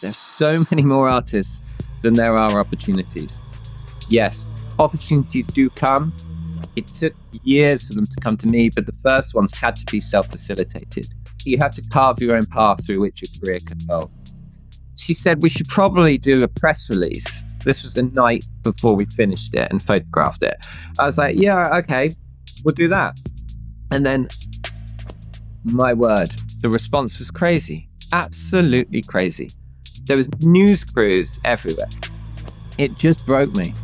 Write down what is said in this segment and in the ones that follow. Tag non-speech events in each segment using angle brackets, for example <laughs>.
There's so <laughs> many more artists than there are opportunities. Yes, opportunities do come. It took years for them to come to me, but the first ones had to be self facilitated. You have to carve your own path through which your career can go. She said we should probably do a press release. This was the night before we finished it and photographed it. I was like, yeah, okay, we'll do that. And then, my word, the response was crazy. Absolutely crazy. There was news crews everywhere. It just broke me.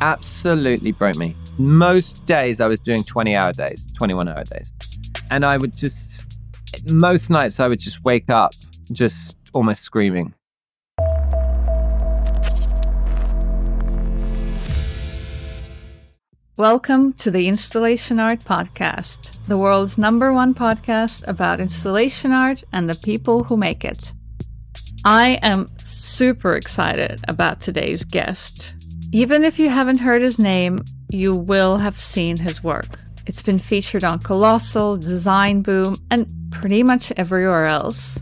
Absolutely broke me. Most days I was doing 20 hour days, 21 hour days. And I would just, most nights I would just wake up just almost screaming. Welcome to the Installation Art Podcast, the world's number one podcast about installation art and the people who make it. I am super excited about today's guest. Even if you haven't heard his name, you will have seen his work. It's been featured on Colossal, Designboom, and pretty much everywhere else.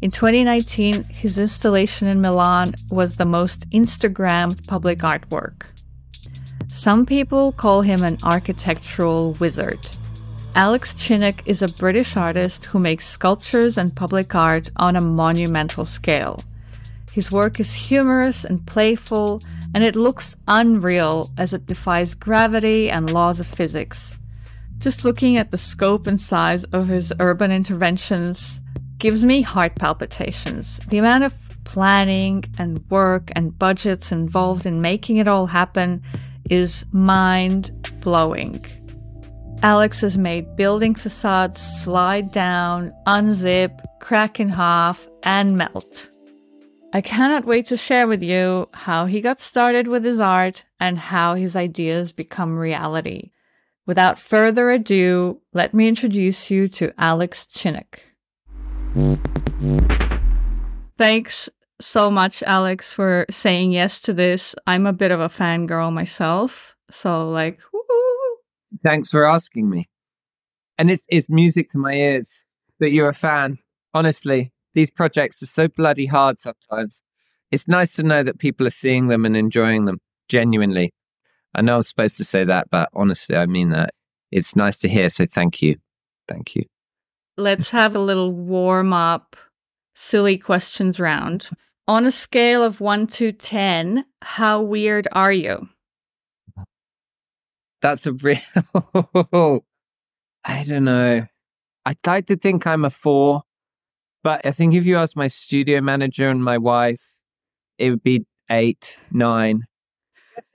In 2019, his installation in Milan was the most Instagrammed public artwork. Some people call him an architectural wizard. Alex Chinneck is a British artist who makes sculptures and public art on a monumental scale. His work is humorous and playful, and it looks unreal as it defies gravity and laws of physics. Just looking at the scope and size of his urban interventions gives me heart palpitations. The amount of planning and work and budgets involved in making it all happen is mind blowing. Alex has made building facades slide down, unzip, crack in half, and melt. I cannot wait to share with you how he got started with his art and how his ideas become reality. Without further ado, let me introduce you to Alex Chinneck. Thanks so much, Alex, for saying yes to this. I'm a bit of a fangirl myself. So, like, woo-hoo. Thanks for asking me. And it's, it's music to my ears that you're a fan. Honestly, these projects are so bloody hard sometimes. It's nice to know that people are seeing them and enjoying them genuinely. I know I'm supposed to say that, but honestly, I mean that. It's nice to hear. So, thank you. Thank you. Let's have a little warm up, silly questions round. On a scale of 1 to 10, how weird are you? That's a real. <laughs> I don't know. I'd like to think I'm a four, but I think if you ask my studio manager and my wife, it would be eight, nine.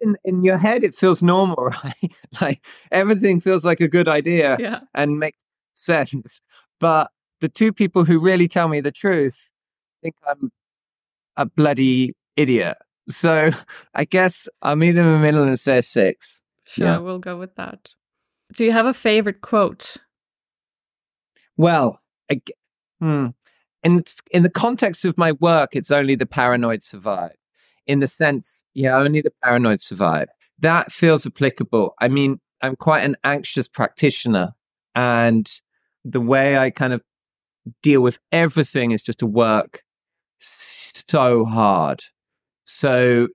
In, in your head, it feels normal, <laughs> right? like everything feels like a good idea Yeah. and makes sense. But the two people who really tell me the truth think I'm a bloody idiot. So <laughs> I guess I'm either in the middle and say six. Sure, Yeah. we'll go with that. Do you have a favorite quote? Well, I hmm. in in the context of my work, it's only the paranoid survive. In the sense, yeah, only the paranoid survive. That feels applicable. I mean, I'm quite an anxious practitioner, and the way I kind of deal with everything is just to work so hard. So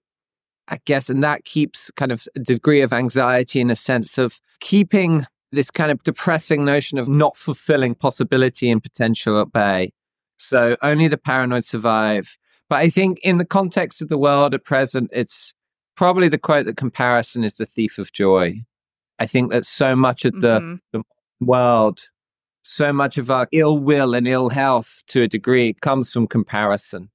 I guess, and that keeps kind of a degree of anxiety in a sense of keeping this kind of depressing notion of not fulfilling possibility and potential at bay. So only the paranoid survive. But I think in the context of the world at present, it's probably the quote that comparison is the thief of joy. I think that so much of the, Mhm. the world, so much of our ill will and ill health to a degree comes from comparison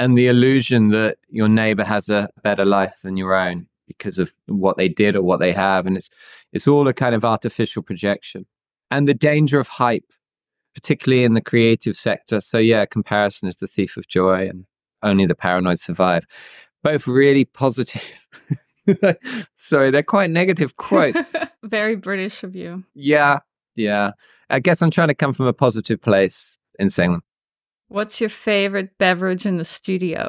and the illusion that your neighbor has a better life than your own because of what they did or what they have. And it's it's all a kind of artificial projection. And the danger of hype particularly in the creative sector. So yeah comparison is the thief of joy and only the paranoid survive. Both really positive <laughs> sorry they're quite negative quotes. <laughs> Very British of you. yeah yeah. I guess i'm trying to come from a positive place in saying them What's your favorite beverage in the studio?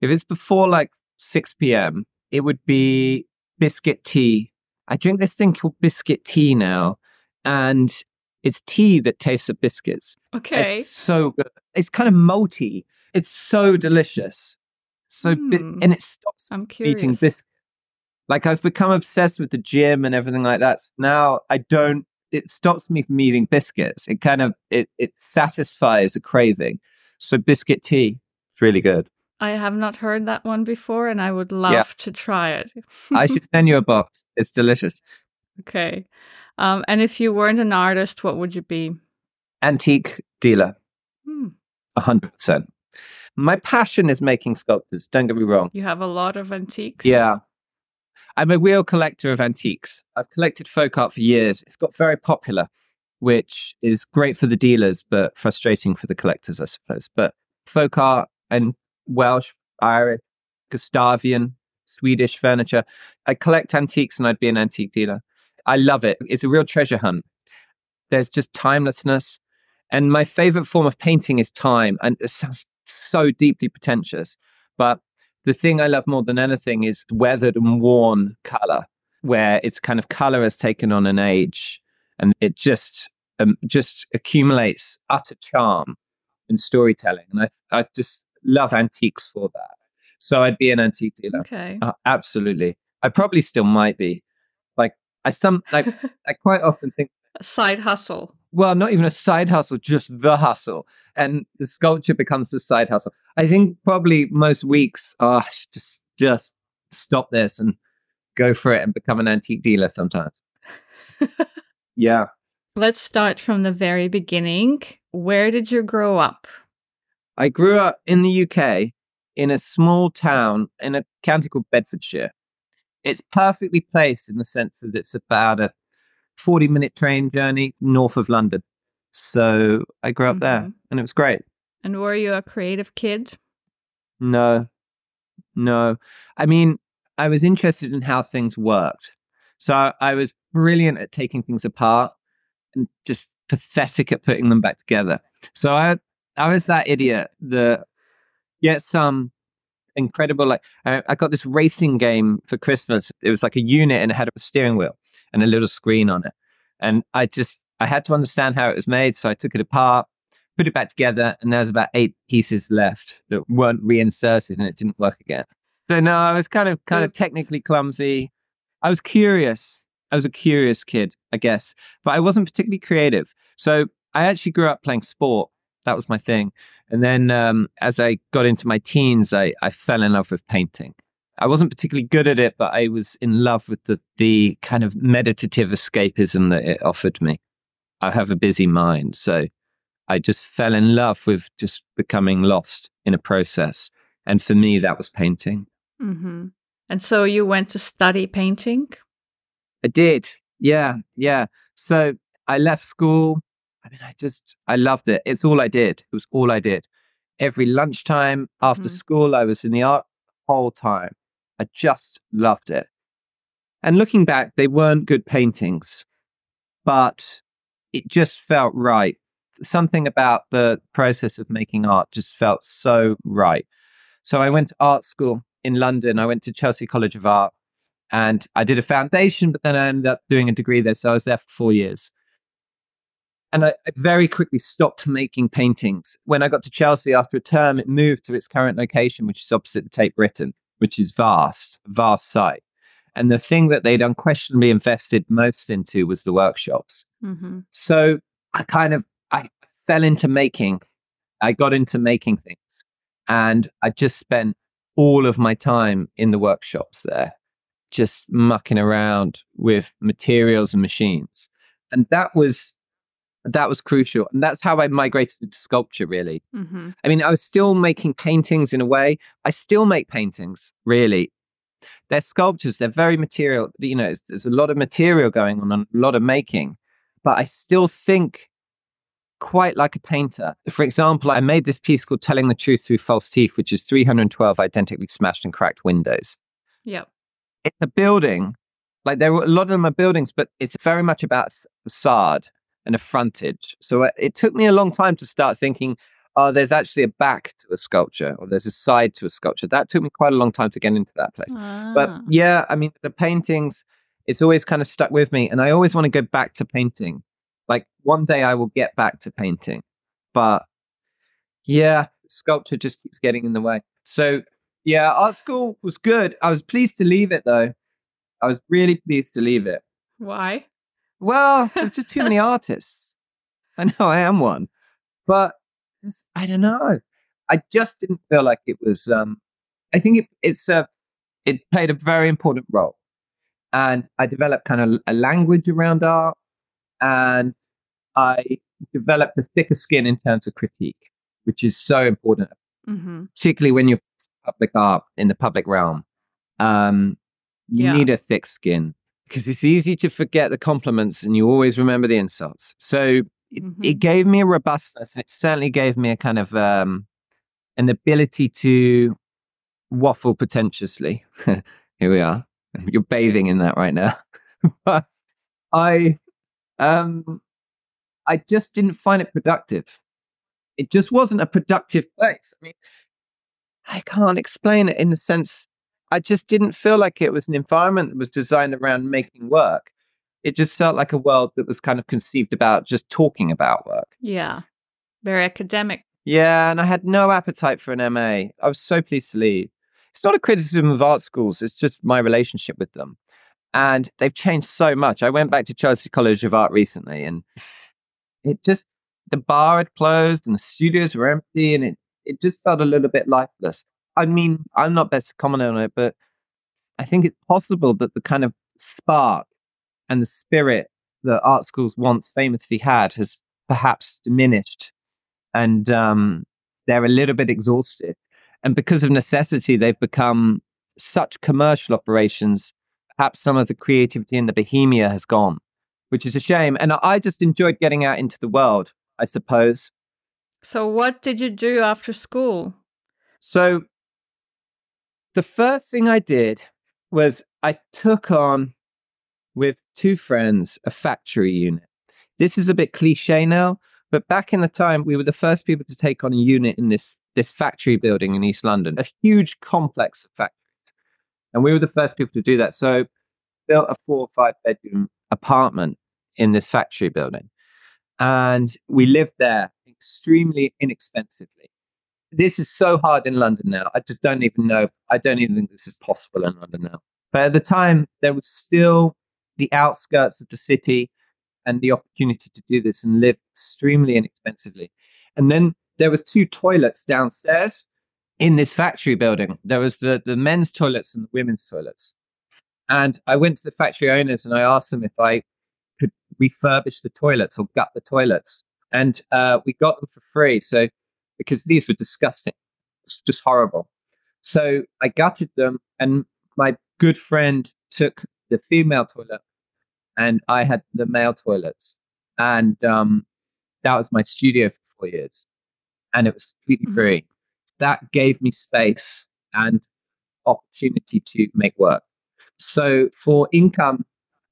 If it's before like 6 p.m., it would be biscuit tea. I drink this thing called biscuit tea now, and it's tea that tastes of biscuits. Okay. It's so good. It's kind of malty. It's so delicious. So bi- Hmm. and it stops I'm curious. eating biscuits. Like I've become obsessed with the gym and everything like that. So now I don't. It stops me from eating biscuits. It kind of it it satisfies a craving. So biscuit tea, it's really good. I have not heard that one before, and I would love to try it. I should <laughs> send you a box. It's delicious. okay. Um, and if you weren't an artist, what would you be? Antique dealer, Hmm. hundred percent. My passion is making sculptures. Don't get me wrong. You have a lot of antiques. Yeah. I'm a real collector of antiques. I've collected folk art for years. It's got very popular, which is great for the dealers, but frustrating for the collectors, I suppose. But folk art and Welsh, Irish, Gustavian, Swedish furniture. I collect antiques and I'd be an antique dealer. I love it. It's a real treasure hunt. There's just timelessness. And my favorite form of painting is time. And it sounds so deeply pretentious, but the thing I love more than anything is weathered and worn color, where its kind of color has taken on an age, and it just um, just accumulates utter charm in storytelling. And I I just love antiques for that. So I'd be an antique dealer, Okay. Uh, absolutely. I probably still might be. Like I some like <laughs> I quite often think A side hustle. well, not even a side hustle, just the hustle. And the sculpture becomes the side hustle. I think probably most weeks are just just stop this and go for it and become an antique dealer sometimes. <laughs> Yeah. Let's start from the very beginning. Where did you grow up? I grew up in the UK in a small town in a county called Bedfordshire. It's perfectly placed in the sense that it's about a 40 minute train journey north of London. So I grew up there Mhm. and it was great. And were you a creative kid? No, no. I mean, I was interested in how things worked. So I, was brilliant at taking things apart and just pathetic at putting them back together. So I, I was that idiot that gets some incredible, like, I, I got this racing game for Christmas. It was like a unit and it had a steering wheel and a little screen on it. And I just, I had to understand how it was made. So I took it apart, put it back together, and there was about eight pieces left that weren't reinserted, and it didn't work again. So no, I was kind of kind of technically clumsy. I was curious. I was a curious kid, I guess, but I wasn't particularly creative. So I actually grew up playing sport. That was my thing. And then um, as I got into my teens, I, I fell in love with painting. I wasn't particularly good at it, but I was in love with the the kind of meditative escapism that it offered me. I have a busy mind, so I just fell in love with just becoming lost in a process. And for me, that was painting. hmm And so you went to study painting? I did. Yeah. Yeah. So I left school. I mean, I just, I loved it. It's all I did. It was all I did. Every lunchtime after Mhm. school, I was in the art whole time. I just loved it. And looking back, they weren't good paintings, but it just felt right. Something about the process of making art just felt so right. So I went to art school in London. I went to Chelsea College of Art and I did a foundation, but then I ended up doing a degree there. So I was there for four years. And I, I very quickly stopped making paintings. When I got to Chelsea after a term, it moved to its current location, which is opposite the Tate Britain, which is vast, vast site. And the thing that they'd unquestionably invested most into was the workshops. hmm So I kind of I fell into making. I got into making things, and I just spent all of my time in the workshops there, just mucking around with materials and machines, and that was that was crucial. And that's how I migrated into sculpture. Really, hmm I mean, I was still making paintings in a way. I still make paintings, really. They're sculptures. They're very material. You know, there's a lot of material going on, a lot of making, but I still think quite like a painter. For example, I made this piece called Telling the Truth Through False Teeth, which is 312 identically smashed and cracked windows. Yep. It's a building. Like there were a lot of them are buildings, but it's very much about facade and a frontage. So it, it took me a long time to start thinking, oh, there's actually a back to a sculpture or there's a side to a sculpture. That took me quite a long time to get into that place. But Ah. yeah, I mean, the paintings, it's always kind of stuck with me. And I always want to go back to painting. Like one day I will get back to painting. But yeah, sculpture just keeps getting in the way. So yeah, art school was good. I was pleased to leave it though. I was really pleased to leave it. Why? Well, <laughs> there's just too many artists. I know I am one, but I don't know. I just didn't feel like it was. Um, I think it, it's a, it played a very important role, and I developed kind of a language around art, and I developed a thicker skin in terms of critique, which is so important, mm-hmm. particularly when you're public art in the public realm. Um, you yeah. need a thick skin because it's easy to forget the compliments and you always remember the insults. So it, mm-hmm. it gave me a robustness and it certainly gave me a kind of um, an ability to waffle pretentiously. <laughs> Here we are. You're bathing in that right now. <laughs> but I um I just didn't find it productive. It just wasn't a productive place. I mean, I can't explain it in the sense I just didn't feel like it was an environment that was designed around making work. It just felt like a world that was kind of conceived about just talking about work. Yeah. Very academic. Yeah, and I had no appetite for an MA. I was so pleased to leave. It's not a criticism of art schools, it's just my relationship with them. And they've changed so much. I went back to Chelsea College of Art recently and it just, the bar had closed and the studios were empty and it, it just felt a little bit lifeless. I mean, I'm not best to comment on it, but I think it's possible that the kind of spark and the spirit that art schools once famously had has perhaps diminished and um, they're a little bit exhausted. And because of necessity, they've become such commercial operations. Perhaps some of the creativity and the bohemia has gone, which is a shame. And I just enjoyed getting out into the world, I suppose. So, what did you do after school? So, the first thing I did was I took on with two friends a factory unit. This is a bit cliche now, but back in the time, we were the first people to take on a unit in this, this factory building in East London, a huge complex of factories. And we were the first people to do that. So built a four or five bedroom apartment in this factory building. And we lived there extremely inexpensively this is so hard in London now. I just don't even know. I don't even think this is possible in London now. But at the time, there was still the outskirts of the city and the opportunity to do this and live extremely inexpensively. And then there was two toilets downstairs in this factory building. There was the, the men's toilets and the women's toilets. And I went to the factory owners and I asked them if I could refurbish the toilets or gut the toilets. And uh, we got them for free. So because these were disgusting. It's just horrible. So I gutted them, and my good friend took the female toilet, and I had the male toilets. And um, that was my studio for four years, and it was completely mm-hmm. free. That gave me space and opportunity to make work. So for income,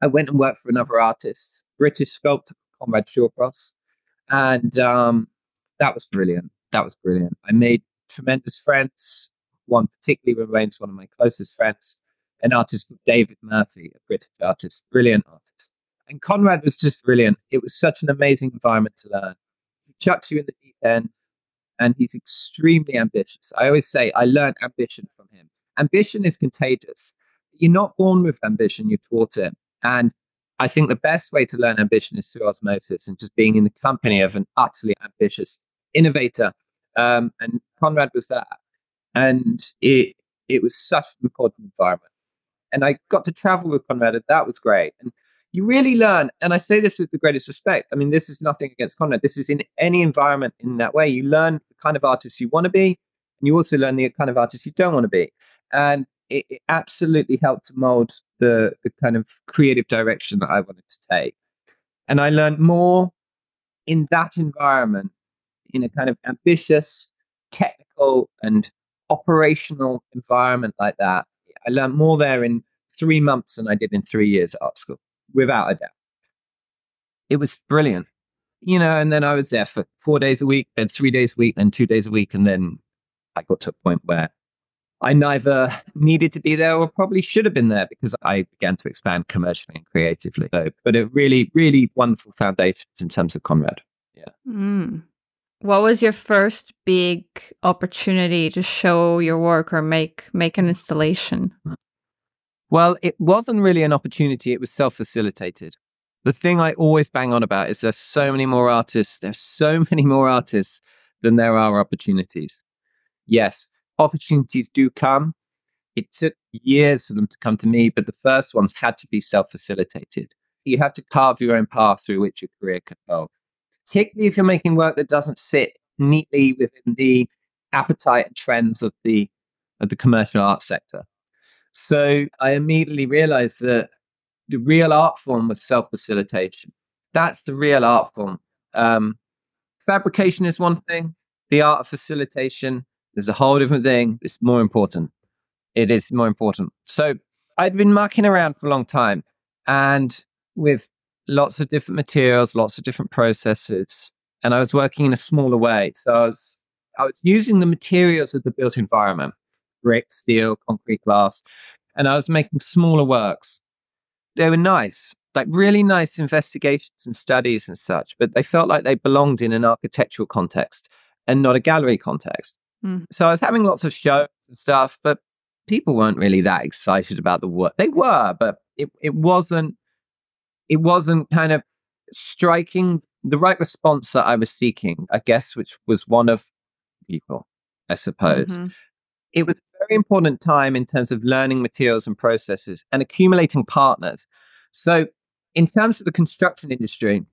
I went and worked for another artist, British sculptor Conrad Shawcross, and um, that was brilliant that was brilliant. I made tremendous friends. One particularly remains one of my closest friends, an artist called David Murphy, a British artist, brilliant artist. And Conrad was just brilliant. It was such an amazing environment to learn. He chucks you in the deep end, and he's extremely ambitious. I always say I learned ambition from him. Ambition is contagious. You're not born with ambition, you're taught it. And I think the best way to learn ambition is through osmosis and just being in the company of an utterly ambitious innovator um, and Conrad was that. And it it was such an important environment. And I got to travel with Conrad, and that was great. And you really learn, and I say this with the greatest respect. I mean, this is nothing against Conrad. This is in any environment in that way. You learn the kind of artist you want to be, and you also learn the kind of artist you don't want to be. And it, it absolutely helped to mold the, the kind of creative direction that I wanted to take. And I learned more in that environment in a kind of ambitious, technical, and operational environment like that, I learned more there in three months than I did in three years at art school, without a doubt. It was brilliant, you know. And then I was there for four days a week, then three days a week, then two days a week, and then I got to a point where I neither needed to be there or probably should have been there because I began to expand commercially and creatively. So, but it really, really wonderful foundations in terms of Conrad. Yeah. Mm. what was your first big opportunity to show your work or make make an installation? Well, it wasn't really an opportunity, it was self facilitated. The thing I always bang on about is there's so many more artists, there's so <laughs> many more artists than there are opportunities. Yes, opportunities do come. It took years for them to come to me, but the first ones had to be self facilitated. You have to carve your own path through which your career can go. Particularly if you're making work that doesn't sit neatly within the appetite and trends of the of the commercial art sector. So I immediately realized that the real art form was self facilitation. That's the real art form. Um, fabrication is one thing, the art of facilitation is a whole different thing. It's more important. It is more important. So I'd been mucking around for a long time and with lots of different materials, lots of different processes. And I was working in a smaller way. So I was, I was using the materials of the built environment brick, steel, concrete, glass. And I was making smaller works. They were nice, like really nice investigations and studies and such, but they felt like they belonged in an architectural context and not a gallery context. Mm. So I was having lots of shows and stuff, but people weren't really that excited about the work. They were, but it, it wasn't it wasn't kind of striking the right response that I was seeking, I guess, which was one of people, I suppose. Mm-hmm. It was a very important time in terms of learning materials and processes and accumulating partners. So, in terms of the construction industry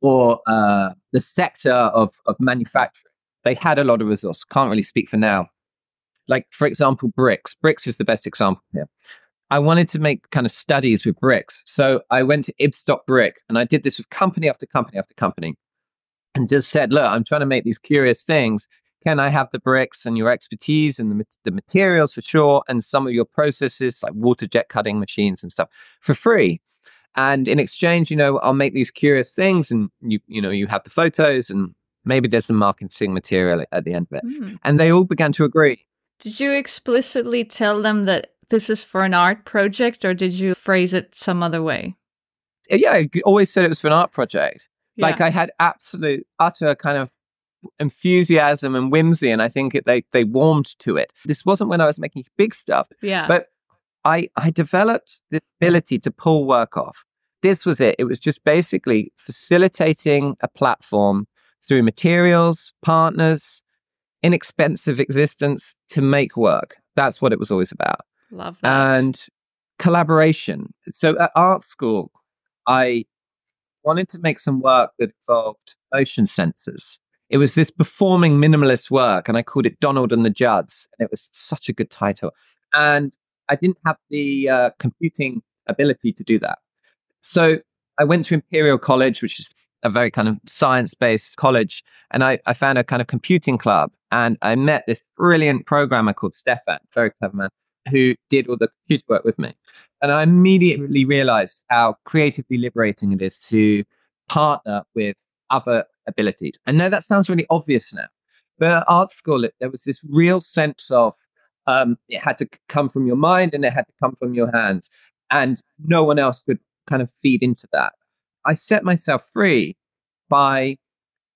or uh, the sector of, of manufacturing, they had a lot of resource. Can't really speak for now. Like, for example, bricks. Bricks is the best example here. I wanted to make kind of studies with bricks. So I went to Ibstock Brick and I did this with company after company after company and just said, look, I'm trying to make these curious things. Can I have the bricks and your expertise and the, the materials for sure, and some of your processes like water jet cutting machines and stuff for free? And in exchange, you know, I'll make these curious things, and you, you know, you have the photos, and maybe there's some marketing material at the end of it. Mm. And they all began to agree. Did you explicitly tell them that this is for an art project, or did you phrase it some other way? Yeah, I always said it was for an art project. Yeah. Like I had absolute, utter kind of enthusiasm and whimsy, and I think it, they they warmed to it. This wasn't when I was making big stuff. Yeah, but I I developed the ability to pull work off. This was it. It was just basically facilitating a platform through materials, partners, inexpensive existence to make work. That's what it was always about. Love that. And collaboration. So at art school, I wanted to make some work that involved motion sensors. It was this performing minimalist work, and I called it Donald and the Judds. And it was such a good title. And I didn't have the uh, computing ability to do that. So I went to Imperial College, which is a very kind of science based college, and I, I found a kind of computing club. And I met this brilliant programmer called Stefan, very clever man who did all the computer work with me. And I immediately realized how creatively liberating it is to partner with other I know that sounds really obvious now, but at art school, it, there was this real sense of um, it had to come from your mind and it had to come from your hands. And no one else could kind of feed into that. I set myself free by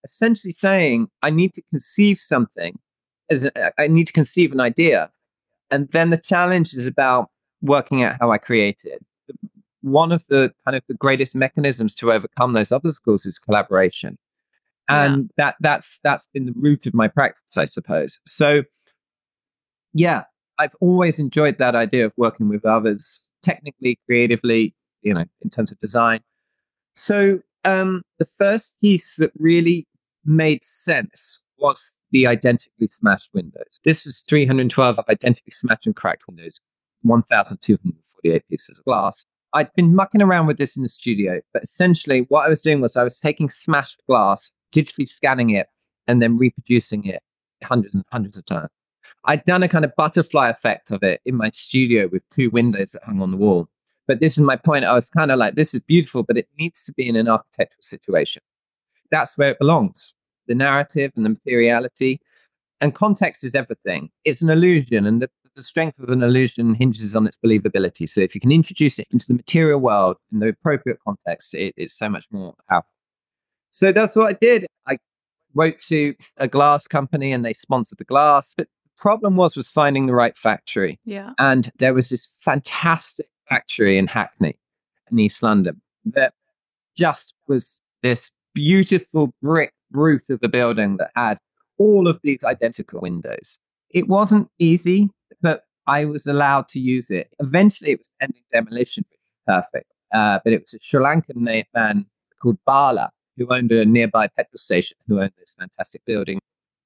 essentially saying, I need to conceive something as a, I need to conceive an idea and then the challenge is about working out how I create it. One of the kind of the greatest mechanisms to overcome those obstacles is collaboration. And yeah. that that's that's been the root of my practice, I suppose. So yeah, I've always enjoyed that idea of working with others technically, creatively, you know, in terms of design. So um, the first piece that really made sense was the identically smashed windows. This was 312 identically smashed and cracked windows, 1,248 pieces of glass. I'd been mucking around with this in the studio, but essentially what I was doing was I was taking smashed glass, digitally scanning it, and then reproducing it hundreds and hundreds of times. I'd done a kind of butterfly effect of it in my studio with two windows that hung on the wall. But this is my point. I was kind of like, this is beautiful, but it needs to be in an architectural situation. That's where it belongs the narrative and the materiality. And context is everything. It's an illusion, and the, the strength of an illusion hinges on its believability. So if you can introduce it into the material world in the appropriate context, it, it's so much more powerful. So that's what I did. I wrote to a glass company and they sponsored the glass. But the problem was was finding the right factory. Yeah. And there was this fantastic factory in Hackney in East London that just was this beautiful brick roof of the building that had all of these identical windows. It wasn't easy, but I was allowed to use it. Eventually, it was pending demolition, which was perfect. Uh, but it was a Sri Lankan man called Bala who owned a nearby petrol station who owned this fantastic building.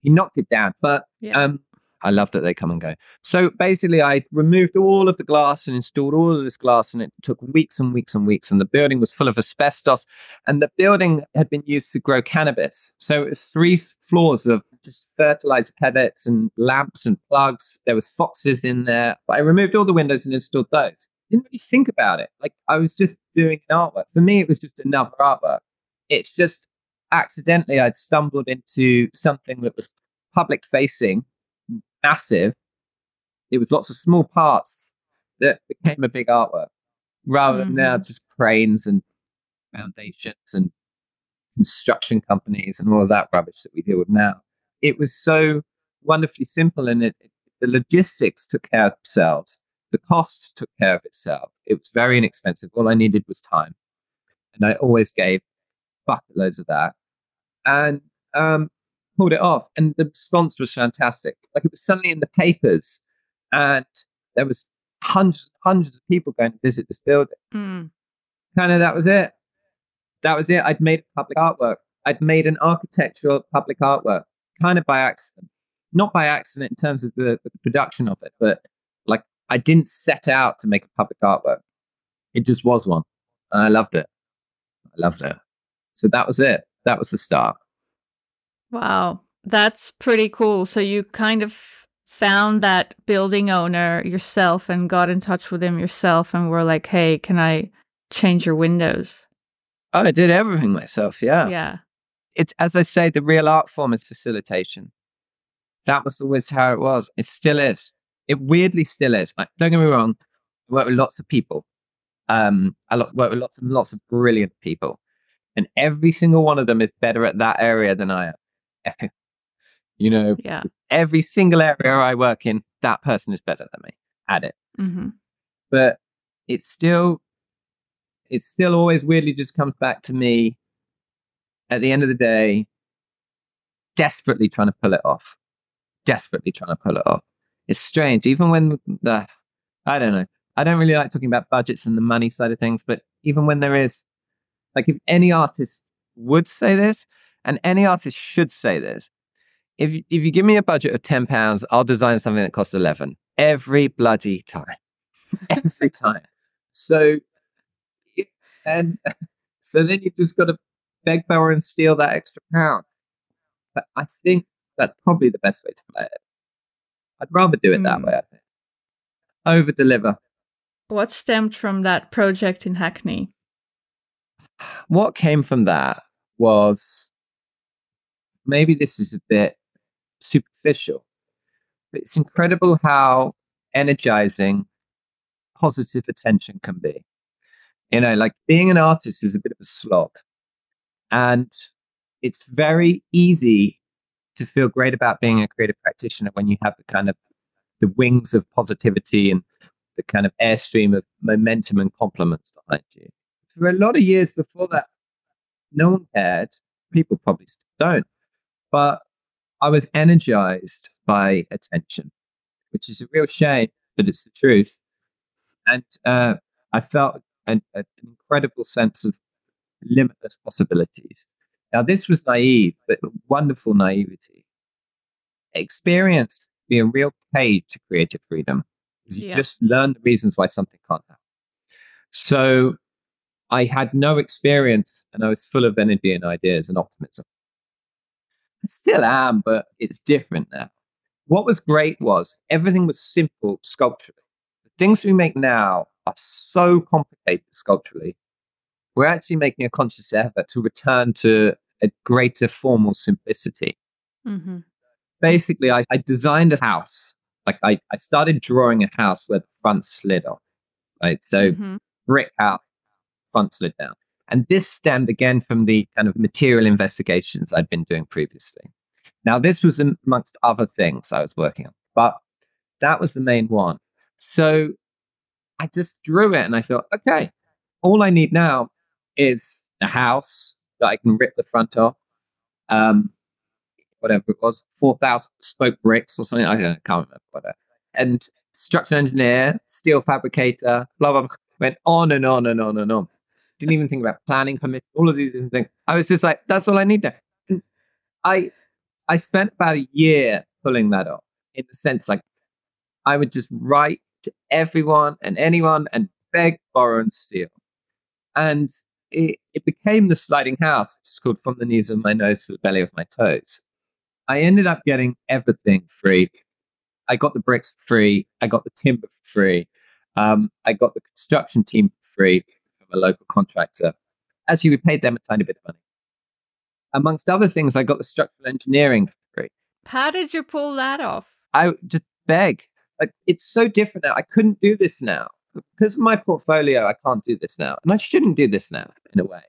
He knocked it down, but Yeah. um, I love that they come and go. So basically, I removed all of the glass and installed all of this glass, and it took weeks and weeks and weeks. And the building was full of asbestos, and the building had been used to grow cannabis. So it was three f- floors of just fertilizer pellets and lamps and plugs. There was foxes in there. But I removed all the windows and installed those. Didn't really think about it. Like I was just doing an artwork. For me, it was just another artwork. It's just accidentally I'd stumbled into something that was public facing massive. It was lots of small parts that became a big artwork rather than now mm-hmm. just cranes and foundations and construction companies and all of that rubbish that we deal with now. It was so wonderfully simple and it, it- the logistics took care of themselves. The cost took care of itself. It was very inexpensive. All I needed was time. And I always gave bucket loads of that. And um, pulled it off and the response was fantastic. Like it was suddenly in the papers and there was hundreds hundreds of people going to visit this building. Mm. kind of that was it. That was it. I'd made public artwork. I'd made an architectural public artwork kind of by accident. Not by accident in terms of the, the production of it but like i didn't set out to make a public artwork. It just was one. And i loved it. I loved it so that was it that was the start Wow. That's pretty cool. So you kind of found that building owner yourself and got in touch with him yourself and were like, hey, can I change your windows? Oh, I did everything myself. Yeah. Yeah. It's as I say, the real art form is facilitation. That was always how it was. It still is. It weirdly still is. Like, don't get me wrong. I work with lots of people. Um, I work with lots and lots of brilliant people, and every single one of them is better at that area than I am. <laughs> you know, Yeah. every single area I work in, that person is better than me at it. hmm but it's still it still always weirdly just comes back to me at the end of the day desperately trying to pull it off desperately trying to pull it off it's strange even when the i don't know i don't really like talking about budgets and the money side of things but even when there is like if any artist would say this and any artist should say this if if you give me a budget of 10 pounds i'll design something that costs 11 every bloody time <laughs> every time. So, and <laughs> so then you've just got to beg, borrow, and steal that extra pound. But I think that's probably the best way to play it. I'd rather do it that Mm. way. I think. Over deliver. What stemmed from that project in Hackney? What came from that was maybe this is a bit superficial, but it's incredible how energizing positive attention can be. You know, like being an artist is a bit of a slog. And it's very easy to feel great about being a creative practitioner when you have the kind of the wings of positivity and the kind of airstream of momentum and compliments behind you. For a lot of years before that, no one cared. People probably still don't. But I was energized by attention, which is a real shame, but it's the truth. And uh, I felt an, an incredible sense of limitless possibilities. Now, this was naive, but wonderful naivety. Experience be a real cage to creative freedom you Yeah. just learn the reasons why something can't happen. So I had no experience and I was full of energy and ideas and optimism. I still am, but it's different now. What was great was everything was simple sculpturally. The things we make now are so complicated sculpturally. We're actually making a conscious effort to return to a greater formal simplicity. hmm Basically, I, I designed a house. Like I, I started drawing a house where the front slid off. Right. So hmm brick house, front slid down. And this stemmed again from the kind of material investigations I'd been doing previously. Now, this was amongst other things I was working on, but that was the main one. So I just drew it and I thought, okay, all I need now is a house that I can rip the front off. Um, whatever it was, 4,000 spoke bricks or something. I don't know, can't remember. Whatever. And structural engineer, steel fabricator, blah, blah, blah. Went on and on and on and on. Didn't even think about planning permission, all of these things. I was just like, that's all I need there. And I, I spent about a year pulling that off in the sense like I would just write to everyone and anyone and beg, borrow, and steal. And it, it became the sliding house, which is called From the Knees of My Nose to the Belly of My Toes. I ended up getting everything free. I got the bricks free. I got the timber free. Um, I got the construction team free a local contractor. Actually, we paid them a tiny bit of money. Amongst other things, I got the structural engineering for free. How did you pull that off? I just beg. Like it's so different now. I couldn't do this now because of my portfolio. I can't do this now, and I shouldn't do this now in a way.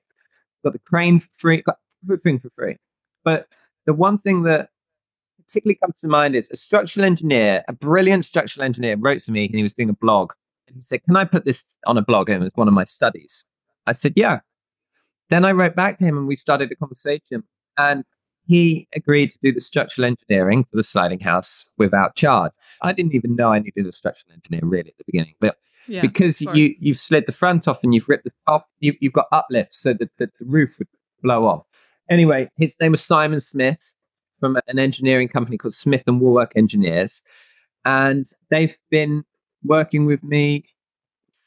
Got the crane for free, got everything for free. But the one thing that particularly comes to mind is a structural engineer, a brilliant structural engineer, wrote to me and he was doing a blog. And he said, Can I put this on a blog? And it was one of my studies. I said, Yeah. Then I wrote back to him and we started a conversation. And he agreed to do the structural engineering for the sliding house without charge. I didn't even know I needed a structural engineer really at the beginning, but yeah, because you you've slid the front off and you've ripped the top, you, have got uplift so that the, the roof would blow off. Anyway, his name was Simon Smith from an engineering company called Smith and Wallwork Engineers, and they've been working with me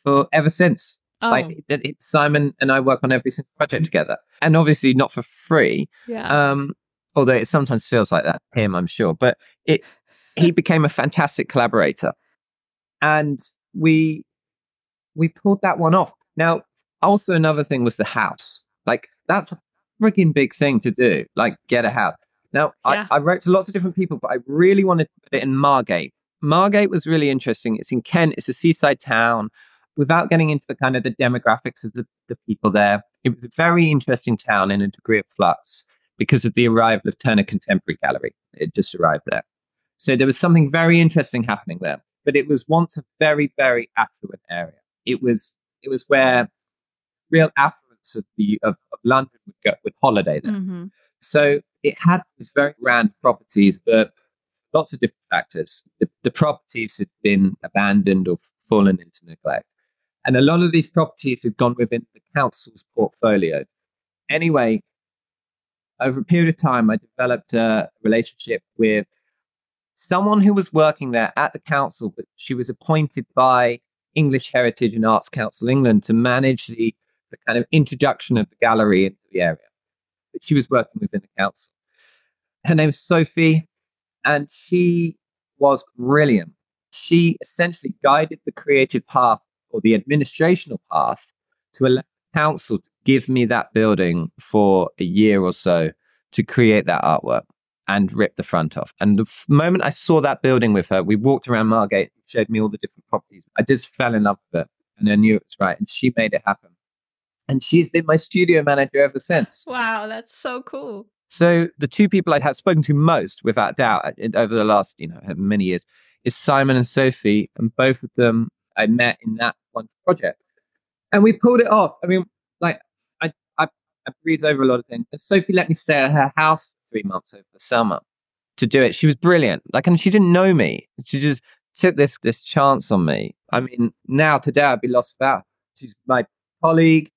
for ever since. Oh. Like Simon and I work on every single project together, and obviously not for free. Yeah. Um, although it sometimes feels like that him, I'm sure. But it he <laughs> became a fantastic collaborator, and we we pulled that one off. Now, also another thing was the house. Like that's a freaking big thing to do. Like get a house. Now, yeah. I, I wrote to lots of different people, but I really wanted to put it in Margate. Margate was really interesting. It's in Kent. It's a seaside town. Without getting into the kind of the demographics of the, the people there, it was a very interesting town in a degree of flux because of the arrival of Turner Contemporary Gallery. It just arrived there. So there was something very interesting happening there. But it was once a very, very affluent area. It was it was where real affluence of the of, of London would go would holiday there. Mm-hmm. So it had these very grand properties, but lots of different factors. The, the properties had been abandoned or fallen into neglect. And a lot of these properties had gone within the council's portfolio. Anyway, over a period of time, I developed a relationship with someone who was working there at the council, but she was appointed by English Heritage and Arts Council England to manage the, the kind of introduction of the gallery into the area. But she was working within the council. Her name is Sophie, and she was brilliant. She essentially guided the creative path or the administrational path to allow council to give me that building for a year or so to create that artwork and rip the front off. And the f- moment I saw that building with her, we walked around Margate, showed me all the different properties. I just fell in love with it and I knew it was right. And she made it happen. And she's been my studio manager ever since. Wow, that's so cool. So the two people I have spoken to most, without doubt, over the last you know many years, is Simon and Sophie, and both of them I met in that one project, and we pulled it off. I mean, like I I, I over a lot of things. And Sophie let me stay at her house for three months over the summer to do it. She was brilliant. Like, and she didn't know me. She just took this this chance on me. I mean, now today I'd be lost without. She's my colleague,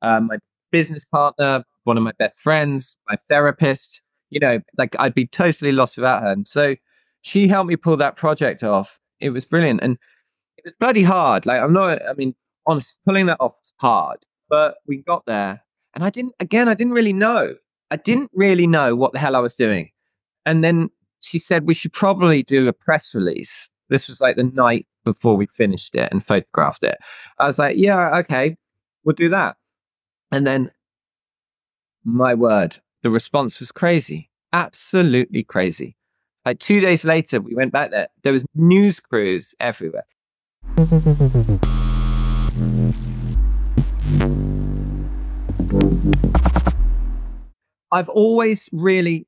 uh, my business partner, one of my best friends, my therapist. You know, like I'd be totally lost without her. And so she helped me pull that project off. It was brilliant. And it was bloody hard. Like, I'm not, I mean, honestly, pulling that off was hard, but we got there. And I didn't, again, I didn't really know. I didn't really know what the hell I was doing. And then she said, we should probably do a press release. This was like the night before we finished it and photographed it. I was like, yeah, okay, we'll do that. And then my word, the response was crazy. Absolutely crazy. Like two days later, we went back there. There was news crews everywhere. I've always really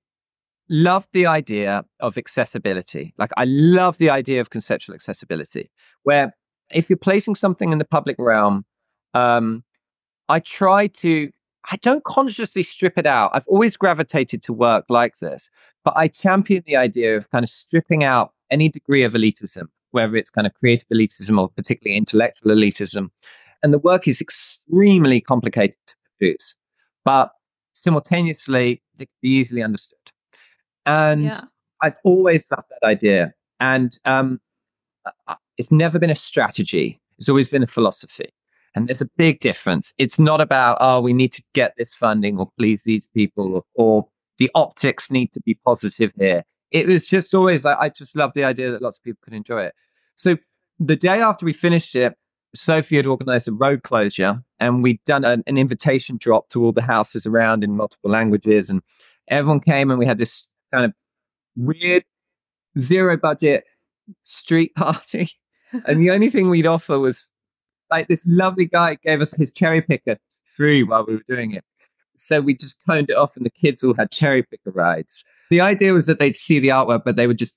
loved the idea of accessibility. Like, I love the idea of conceptual accessibility, where if you're placing something in the public realm, um, I try to, I don't consciously strip it out. I've always gravitated to work like this, but I champion the idea of kind of stripping out any degree of elitism, whether it's kind of creative elitism or particularly intellectual elitism. And the work is extremely complicated to produce, but simultaneously, it can be easily understood. And Yeah. I've always loved that idea. And um, it's never been a strategy, it's always been a philosophy. And there's a big difference. It's not about, oh, we need to get this funding or please these people or, the optics need to be positive here. It was just always, I, I just love the idea that lots of people could enjoy it. So the day after we finished it, Sophie had organized a road closure and we'd done an, an invitation drop to all the houses around in multiple languages. And everyone came and we had this kind of weird zero budget street <laughs> party. and the only thing we'd offer was like this lovely guy gave us his cherry picker free while we were doing it. So we just coned it off and the kids all had cherry picker rides. The idea was that they'd see the artwork, but they would just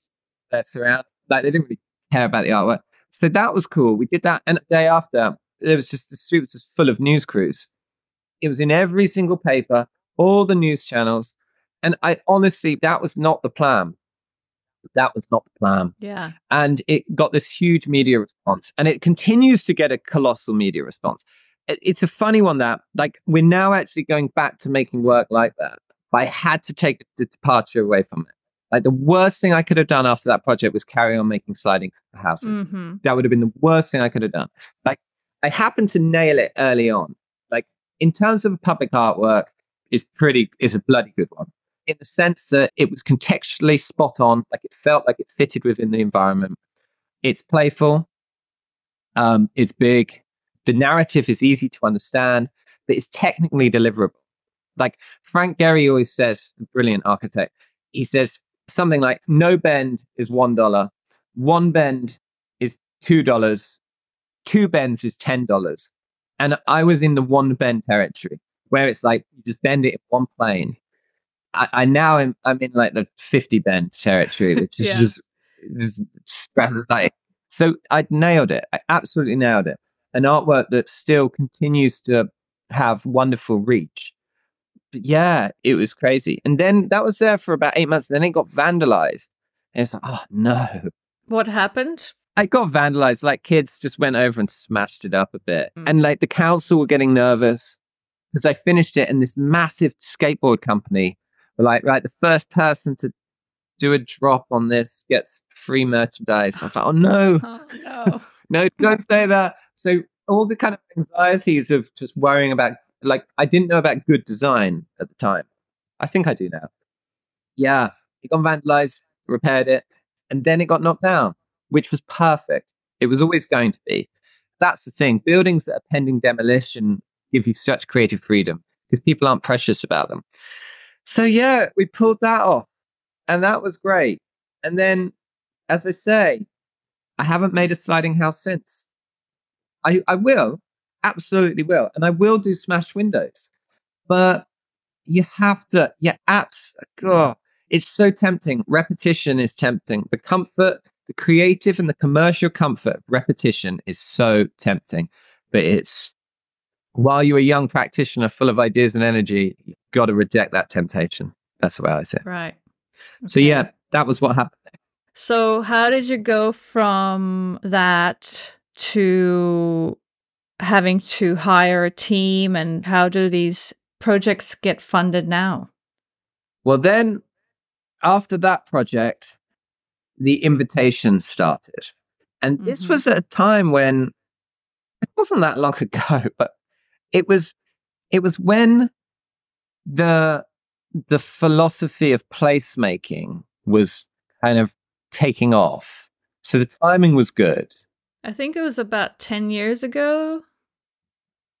uh, mess around. Like they didn't really care about the artwork. So that was cool. We did that. And the day after, there was just the street was just full of news crews. It was in every single paper, all the news channels. And I honestly, that was not the plan. That was not the plan. Yeah. And it got this huge media response. And it continues to get a colossal media response. It's a funny one that, like, we're now actually going back to making work like that. But I had to take the departure away from it. Like, the worst thing I could have done after that project was carry on making sliding houses hmm that would have been the worst thing I could have done. Like I happened to nail it early on. Like in terms of public artwork, is pretty is a bloody good one. In the sense that it was contextually spot on, like it felt like it fitted within the environment. It's playful, um, it's big, the narrative is easy to understand, but it's technically deliverable. Like Frank Gehry always says, the brilliant architect, he says something like no bend is one dollar, one bend is two dollars, two bends is ten dollars. And I was in the one bend territory where it's like you just bend it in one plane. I, I now am I'm in like the fifty bend territory, <laughs> which is Yeah. just just like so I nailed it. I absolutely nailed it. An artwork that still continues to have wonderful reach. But yeah, it was crazy. And then that was there for about eight months. Then it got vandalized. And it's like, oh no. What happened? It got vandalized. Like kids just went over and smashed it up a bit. Mm. And like the council were getting nervous because I finished it and this massive skateboard company were like, right, the first person to do a drop on this gets free merchandise. I was like, oh no, <laughs> Oh <laughs> no. no, don't say that. So all the kind of anxieties of just worrying about like I didn't know about good design at the time. I think I do now. Yeah. It got vandalized, repaired it, and then it got knocked down, which was perfect. It was always going to be. That's the thing. Buildings that are pending demolition give you such creative freedom because people aren't precious about them. So yeah, we pulled that off. And that was great. And then, as I say, I haven't made a sliding house since. I, I will, absolutely will. And I will do smashed windows. But you have to, yeah, apps, God, it's so tempting. Repetition is tempting. The comfort, the creative and the commercial comfort repetition is so tempting. But it's, while you're a young practitioner full of ideas and energy, got to reject that temptation. That's the way I say it. Right. So, yeah, that was what happened. So, how did you go from that to having to hire a team, and how do these projects get funded now? Well, then after that project, the invitation started. And this Mhm. was at a time when it wasn't that long <laughs> ago, but it was it was when the the philosophy of placemaking was kind of taking off. So the timing was good. I think it was about 10 years ago.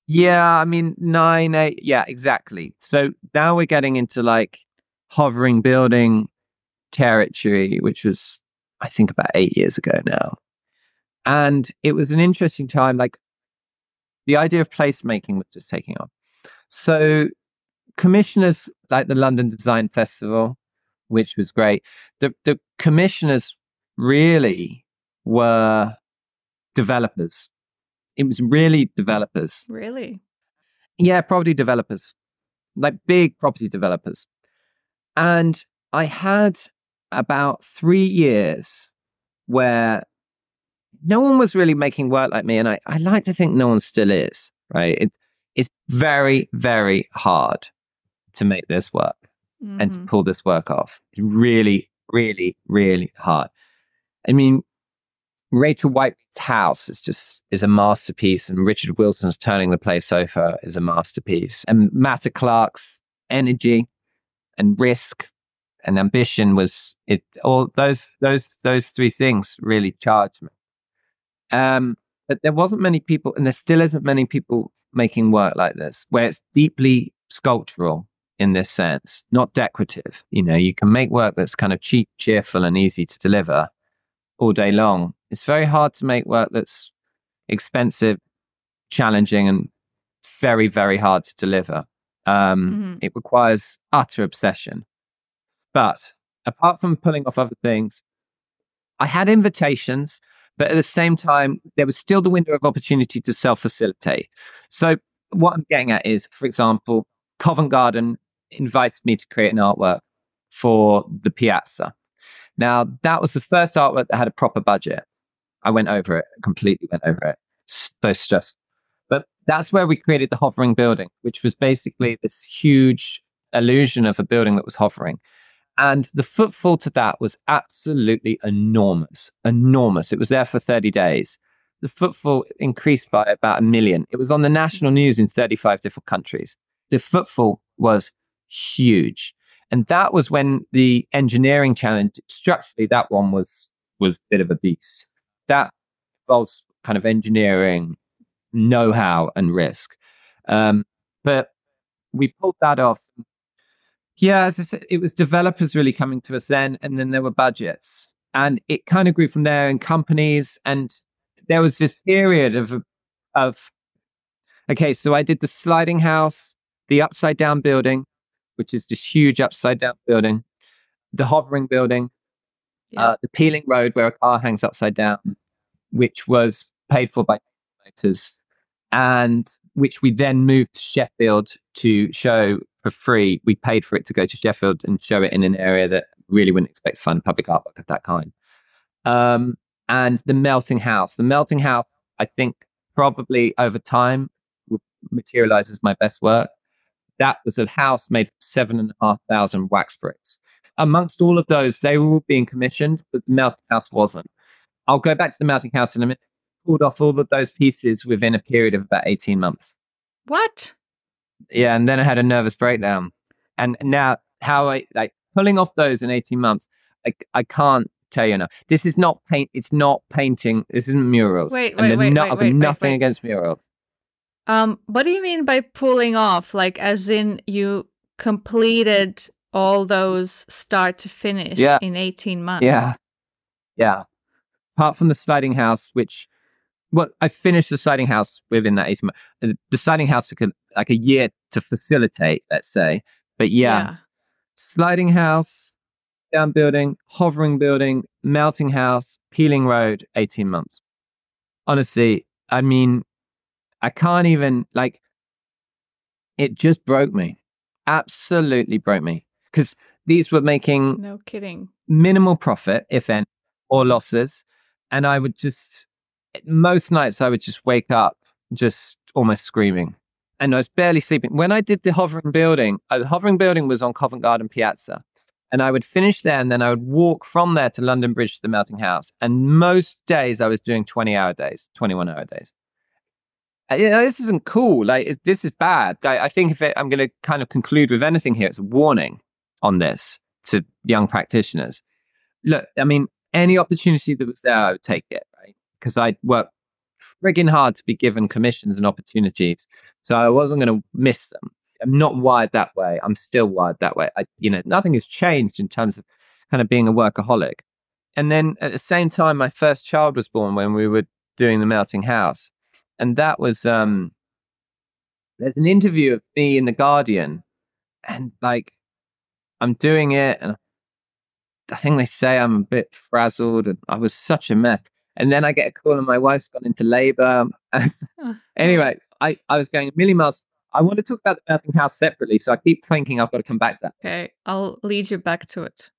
Yeah, I mean nine, eight. Yeah, exactly. So now we're getting into like hovering building territory, which was I think about eight years ago now, and it was an interesting time. Like the idea of placemaking was just taking off. So commissioners like the London Design Festival, which was great. The the commissioners really were developers. It was really developers. Really? Yeah, property developers, like big property developers. And I had about three years where no one was really making work like me. And I, I like to think no one still is, right? It, it's very, very hard to make this work mm-hmm. and to mm-hmm. pull this work off. It's really, really, really hard. I mean, Rachel White's house is just is a masterpiece, and Richard Wilson's Turning the Place Over is a masterpiece. And Matta Clark's energy and risk and ambition was it all those those those three things really charged me. Um, but there wasn't many people, and there still isn't many people making work like this, where it's deeply sculptural in this sense, not decorative. You know, you can make work that's kind of cheap, cheerful, and easy to deliver all day long. It's very hard to make work that's expensive, challenging, and very, very hard to deliver. Um, mm-hmm. It requires utter obsession. But apart from pulling off other things, I had invitations, but at the same time, there was still the window of opportunity to self facilitate. So, what I'm getting at is, for example, Covent Garden invited me to create an artwork for the piazza. Now, that was the first artwork that had a proper budget. I went over it, completely went over it. So stressful. But that's where we created the hovering building, which was basically this huge illusion of a building that was hovering. And the footfall to that was absolutely enormous, enormous. It was there for 30 days. The footfall increased by about a million. It was on the national news in 35 different countries. The footfall was huge. And that was when the engineering challenge, structurally, that one was was a bit of a beast. That involves kind of engineering, know-how, and risk. Um, but we pulled that off. Yeah, as I said, it was developers really coming to us then, and then there were budgets, and it kind of grew from there in companies, and there was this period of of okay, so I did the sliding house, the upside down building, which is this huge upside down building, the hovering building, yeah. uh, the peeling road where a car hangs upside down, which was paid for by motors, and which we then moved to Sheffield to show for free. We paid for it to go to Sheffield and show it in an area that really wouldn't expect to find public artwork of that kind. Um, and the melting house. The melting house, I think, probably over time will materialize as my best work that was a house made of seven and a half thousand wax bricks. Amongst all of those, they were all being commissioned, but the melting house wasn't. I'll go back to the melting house in a minute. Pulled off all of those pieces within a period of about 18 months. What? Yeah, and then I had a nervous breakdown. And now, how I like pulling off those in 18 months, I, I can't tell you enough. This is not paint. It's not painting. This isn't murals. Wait, wait, wait, no, wait, wait, nothing wait. against murals. Um, what do you mean by pulling off? Like, as in you completed all those start to finish yeah. in 18 months? Yeah. Yeah. Apart from the sliding house, which, well, I finished the sliding house within that 18 months. Uh, the sliding house took a, like a year to facilitate, let's say. But yeah, yeah. sliding house, down building, hovering building, melting house, peeling road, 18 months. Honestly, I mean, I can't even like it just broke me. Absolutely broke me. Because these were making no kidding minimal profit, if any, or losses. And I would just most nights I would just wake up just almost screaming. And I was barely sleeping. When I did the hovering building, uh, the hovering building was on Covent Garden Piazza. And I would finish there and then I would walk from there to London Bridge to the Melting House. And most days I was doing 20 hour days, 21 hour days. Uh, you know, this isn't cool. Like, it, this is bad. I, I think if it, I'm going to kind of conclude with anything here, it's a warning on this to young practitioners. Look, I mean, any opportunity that was there, I would take it, right? Because I worked frigging hard to be given commissions and opportunities. So I wasn't going to miss them. I'm not wired that way. I'm still wired that way. I, you know, nothing has changed in terms of kind of being a workaholic. And then at the same time, my first child was born when we were doing the melting house and that was um there's an interview of me in the Guardian, and like I'm doing it, and I think they say I'm a bit frazzled, and I was such a mess. And then I get a call, and my wife's gone into labor. <laughs> anyway, I, I was going a million miles. I want to talk about the birthing house separately, so I keep thinking I've got to come back to that. Okay, I'll lead you back to it.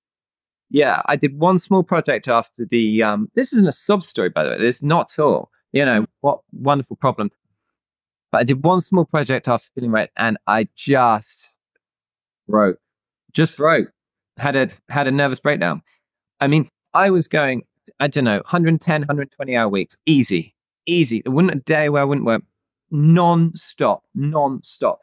Yeah, I did one small project after the. Um, this isn't a sub story, by the way. It's not at all. You know mm. what wonderful problem. But I did one small project after feeling right, and I just broke, just broke. Had a had a nervous breakdown. I mean, I was going. I don't know, 110, 120 hour weeks, easy, easy. There wouldn't a day where I wouldn't work non-stop, non-stop.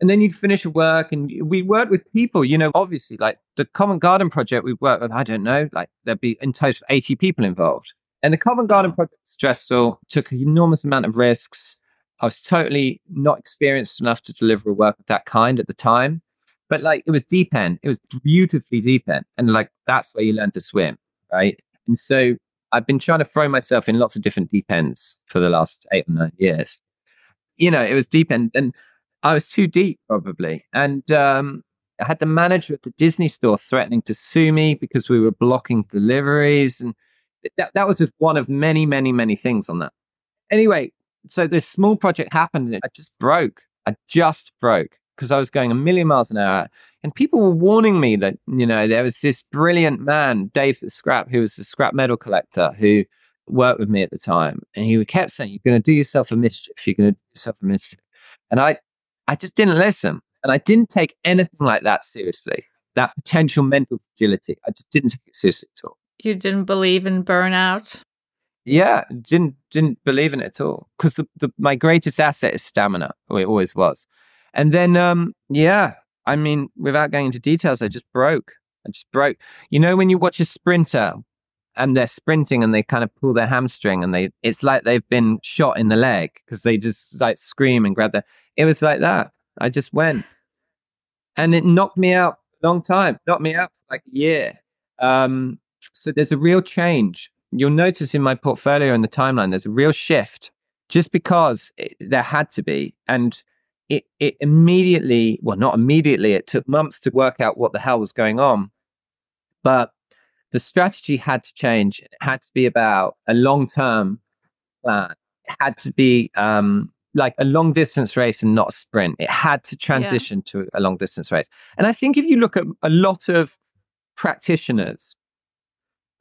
And then you'd finish work and we worked with people, you know, obviously like the Covent Garden project, we worked with, I don't know, like there'd be in total 80 people involved. And the Covent Garden project was stressful, took an enormous amount of risks. I was totally not experienced enough to deliver a work of that kind at the time. But like it was deep end, it was beautifully deep end. And like that's where you learn to swim, right? And so I've been trying to throw myself in lots of different deep ends for the last eight or nine years. You know, it was deep end. And I was too deep, probably. And um, I had the manager at the Disney store threatening to sue me because we were blocking deliveries. And that, that was just one of many, many, many things on that. Anyway, so this small project happened and I just broke. I just broke because I was going a million miles an hour. And people were warning me that, you know, there was this brilliant man, Dave the Scrap, who was a scrap metal collector who worked with me at the time. And he kept saying, You're going to do yourself a mischief. You're going to do yourself a mischief. And I, I just didn't listen. And I didn't take anything like that seriously. That potential mental fragility. I just didn't take it seriously at all. You didn't believe in burnout? Yeah, didn't didn't believe in it at all. Because the, the my greatest asset is stamina. Or it always was. And then um yeah, I mean, without going into details, I just broke. I just broke. You know, when you watch a sprinter and they're sprinting and they kind of pull their hamstring and they it's like they've been shot in the leg because they just like scream and grab their it was like that. I just went. And it knocked me out a long time, knocked me out for like a year. Um, so there's a real change. You'll notice in my portfolio and the timeline, there's a real shift just because it, there had to be. And it, it immediately, well, not immediately, it took months to work out what the hell was going on. But the strategy had to change. It had to be about a long term plan. It had to be um, like a long distance race and not a sprint. It had to transition yeah. to a long distance race. And I think if you look at a lot of practitioners,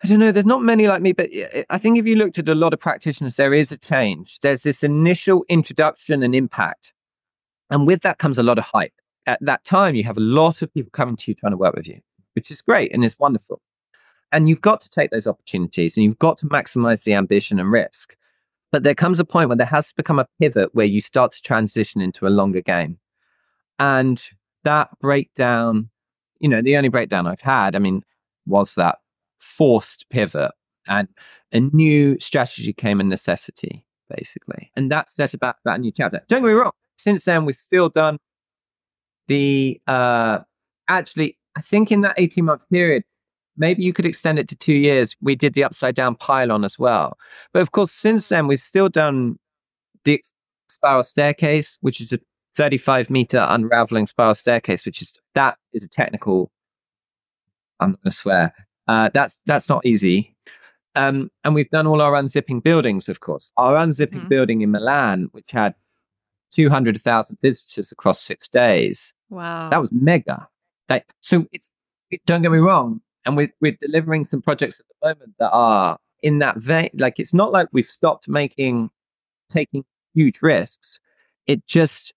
I don't know, there's not many like me, but I think if you looked at a lot of practitioners, there is a change. There's this initial introduction and impact. And with that comes a lot of hype. At that time, you have a lot of people coming to you trying to work with you, which is great and it's wonderful. And you've got to take those opportunities and you've got to maximize the ambition and risk. But there comes a point where there has to become a pivot where you start to transition into a longer game. And that breakdown, you know, the only breakdown I've had, I mean, was that forced pivot and a new strategy came a necessity, basically. And that set about that new chapter. Don't get me wrong. Since then, we've still done the, uh, actually, I think in that 18 month period, maybe you could extend it to two years. We did the upside down pylon as well. But of course, since then, we've still done the spiral staircase, which is a 35 meter unraveling spiral staircase, which is that is a technical. I'm going to swear. Uh, that's that's not easy. Um, and we've done all our unzipping buildings, of course. Our unzipping mm-hmm. building in Milan, which had 200,000 visitors across six days. Wow. That was mega. That, so it's, don't get me wrong, and we're, we're delivering some projects at the moment that are in that vein. Like it's not like we've stopped making, taking huge risks. It just,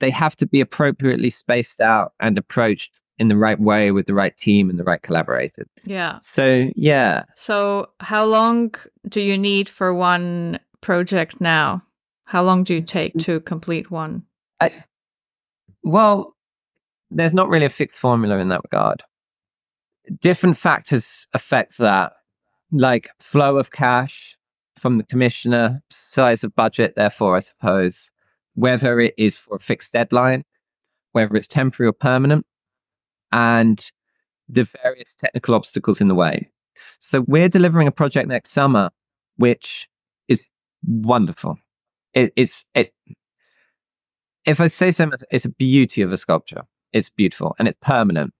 they have to be appropriately spaced out and approached in the right way with the right team and the right collaborators. Yeah. So, yeah. So, how long do you need for one project now? How long do you take to complete one? I, well, there's not really a fixed formula in that regard different factors affect that, like flow of cash from the commissioner, size of budget, therefore, I suppose, whether it is for a fixed deadline, whether it's temporary or permanent, and the various technical obstacles in the way. So we're delivering a project next summer, which is wonderful. It, it's it if I say so, it's a beauty of a sculpture. It's beautiful and it's permanent.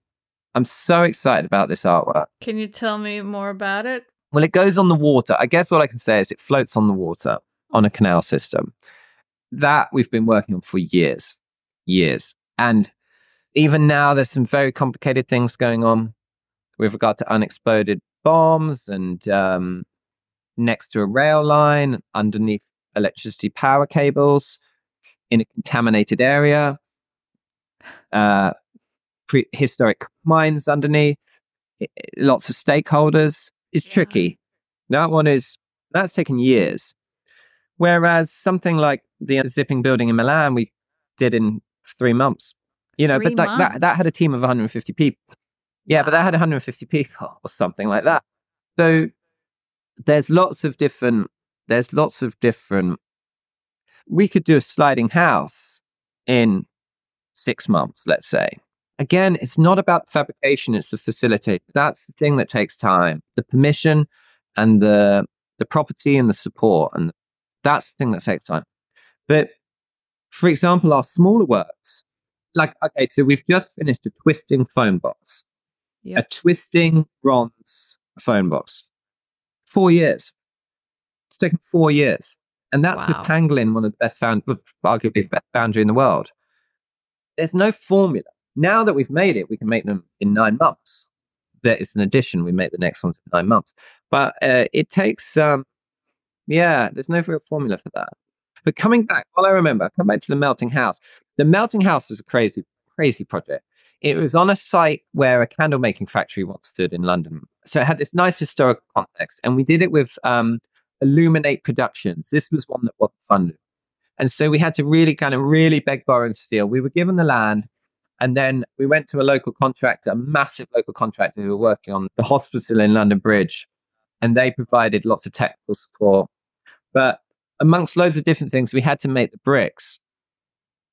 I'm so excited about this artwork. Can you tell me more about it? Well, it goes on the water. I guess what I can say is it floats on the water on a canal system. That we've been working on for years, years. And even now, there's some very complicated things going on with regard to unexploded bombs and um, next to a rail line, underneath electricity power cables, in a contaminated area, uh, prehistoric mines underneath, lots of stakeholders. It's yeah. tricky. That one is, that's taken years. Whereas something like the zipping building in Milan, we did in three months. You know, three but that, that, that had a team of 150 people. Yeah, wow. but that had 150 people <laughs> or something like that. So there's lots of different, there's lots of different. We could do a sliding house in six months, let's say. Again, it's not about fabrication, it's the facilitate. That's the thing that takes time. The permission and the the property and the support. And that's the thing that takes time. But for example, our smaller works, like okay, so we've just finished a twisting phone box. Yep. A twisting bronze phone box. Four years. It's taken four years. And that's wow. with Pangolin, one of the best found arguably the best foundry in the world. There's no formula. Now that we've made it, we can make them in nine months. There is an addition. We make the next ones in nine months. But uh, it takes, um, yeah, there's no real formula for that. But coming back, well, I remember, come back to the melting house. The melting house was a crazy, crazy project. It was on a site where a candle making factory once stood in London. So it had this nice historical context. And we did it with um, Illuminate Productions. This was one that wasn't funded. And so we had to really kind of really beg, borrow, and steal. We were given the land. And then we went to a local contractor, a massive local contractor who were working on the hospital in London Bridge. And they provided lots of technical support. But amongst loads of different things, we had to make the bricks.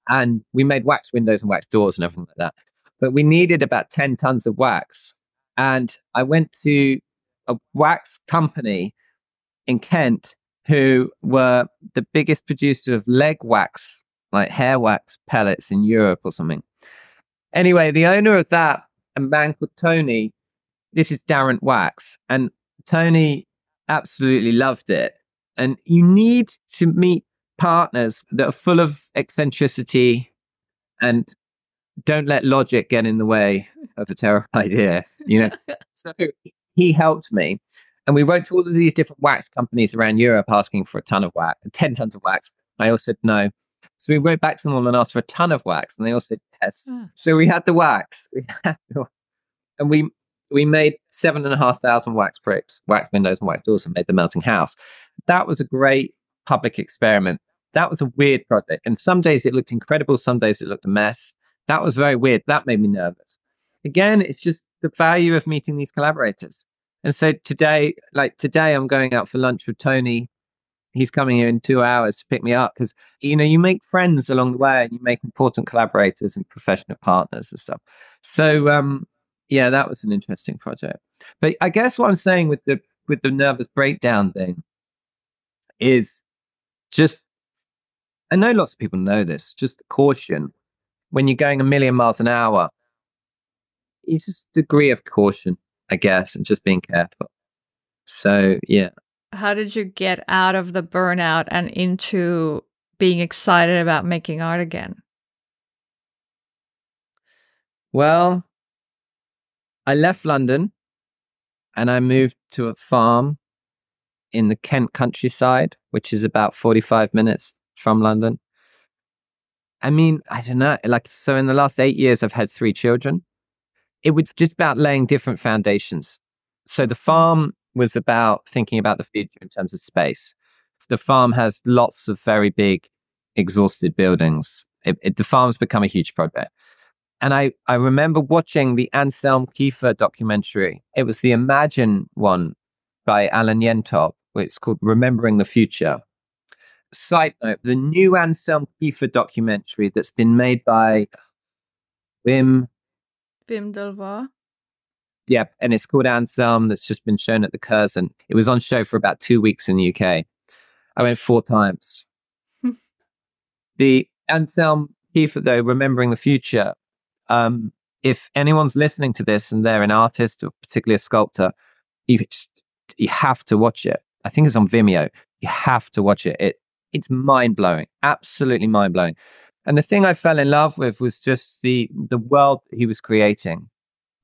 And we made wax windows and wax doors and everything like that. But we needed about 10 tons of wax. And I went to a wax company in Kent who were the biggest producer of leg wax, like hair wax pellets in Europe or something. Anyway, the owner of that, a man called Tony, this is Darrant Wax, and Tony absolutely loved it. And you need to meet partners that are full of eccentricity and don't let logic get in the way of a terrible <laughs> idea, you know? <laughs> so he helped me. And we wrote to all of these different wax companies around Europe asking for a ton of wax, 10 tons of wax. I all said no. So we wrote back to them all and asked for a ton of wax, and they all said yes. Ah. So we had the wax. <laughs> We had and we we made seven and a half thousand wax bricks, wax windows, and wax doors, and made the melting house. That was a great public experiment. That was a weird project. And some days it looked incredible, some days it looked a mess. That was very weird. That made me nervous. Again, it's just the value of meeting these collaborators. And so today, like today, I'm going out for lunch with Tony. He's coming here in two hours to pick me up because, you know, you make friends along the way and you make important collaborators and professional partners and stuff. So, um, yeah, that was an interesting project. But I guess what I'm saying with the with the nervous breakdown thing is just I know lots of people know this, just caution. When you're going a million miles an hour, you just degree of caution. I guess, and just being careful. So, yeah. How did you get out of the burnout and into being excited about making art again? Well, I left London and I moved to a farm in the Kent countryside, which is about 45 minutes from London. I mean, I don't know. Like, so in the last eight years, I've had three children it was just about laying different foundations. So the mm. farm was about thinking about the future in terms of space. The farm has lots of very big, exhausted buildings. It, it, the farm's become a huge project. And I, I remember watching the Anselm Kiefer documentary. It was the Imagine one by Alan Yentob. It's called Remembering the Future. Side note, the new Anselm Kiefer documentary that's been made by Wim Wim Delvoye. Yeah, and it's called Anselm. That's just been shown at the Curzon. It was on show for about two weeks in the UK. I went four times. <laughs> the Anselm Kiefer though remembering the future. Um, if anyone's listening to this and they're an artist or particularly a sculptor, you just, you have to watch it. I think it's on Vimeo. You have to watch it. It it's mind blowing, absolutely mind blowing. And the thing I fell in love with was just the the world he was creating.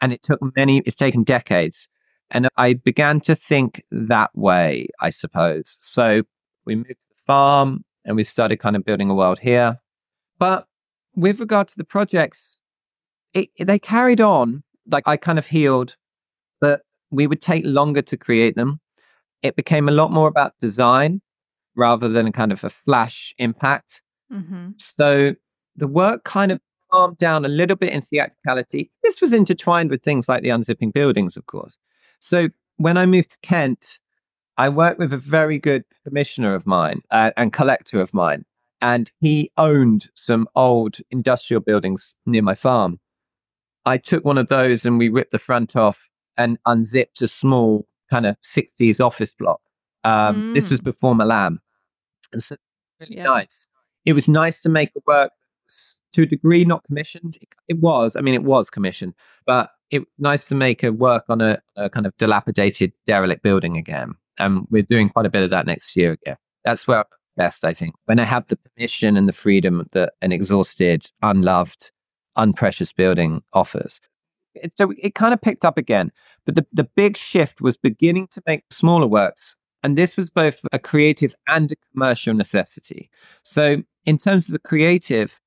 And it took many. It's taken decades. And I began to think that way, I suppose. So we moved to the farm and we started kind of building a world here. But with regard to the projects, it, they carried on. Like I kind of healed, but we would take longer to create them. It became a lot more about design rather than a kind of a flash impact. Mm-hmm. So the work kind of calmed down a little bit in theatricality. This was intertwined with things like the unzipping buildings, of course. So when I moved to Kent, I worked with a very good commissioner of mine uh, and collector of mine, and he owned some old industrial buildings near my farm. I took one of those and we ripped the front off and unzipped a small kind of 60s office block. Um, mm. This was mm. before Milan. And so really yeah. nice. It was nice to make a work to a degree not commissioned. It, it, was, I mean, it was commissioned, but it was nice to make a work on a, a kind of dilapidated, derelict building again. And we're doing quite a bit of that next year again. That's where I'm best, I think. When I have the permission and the freedom that an exhausted, unloved, unprecious building offers. It, so it kind of picked up again. But the, the big shift was beginning to make smaller works. And this was both a creative and a commercial necessity. So, in terms of the creative,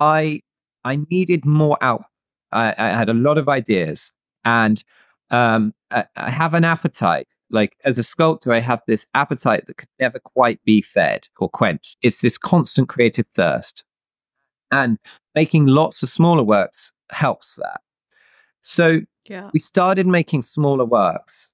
I I needed more out. I, I had a lot of ideas, and um, I, I have an appetite. Like as a sculptor, I have this appetite that could never quite be fed or quenched. It's this constant creative thirst, and making lots of smaller works helps that. So yeah. we started making smaller works,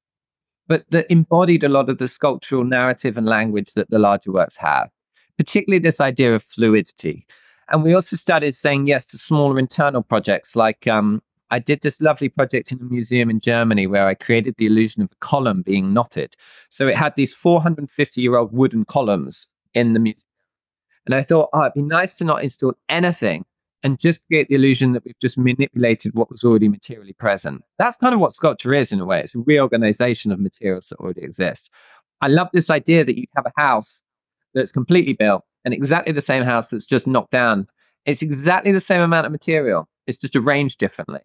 but that embodied a lot of the sculptural narrative and language that the larger works have, particularly this idea of fluidity. And we also started saying yes to smaller internal projects like um, I did this lovely project in a museum in Germany where I created the illusion of a column being knotted. So it had these 450 year old wooden columns in the museum. And I thought, oh, it'd be nice to not install anything and just create the illusion that we've just manipulated what was already materially present. That's kind of what sculpture is in a way. It's a reorganization of materials that already exist. I love this idea that you have a house that's completely built and exactly the same house that's just knocked down. It's exactly the same amount of material. It's just arranged differently.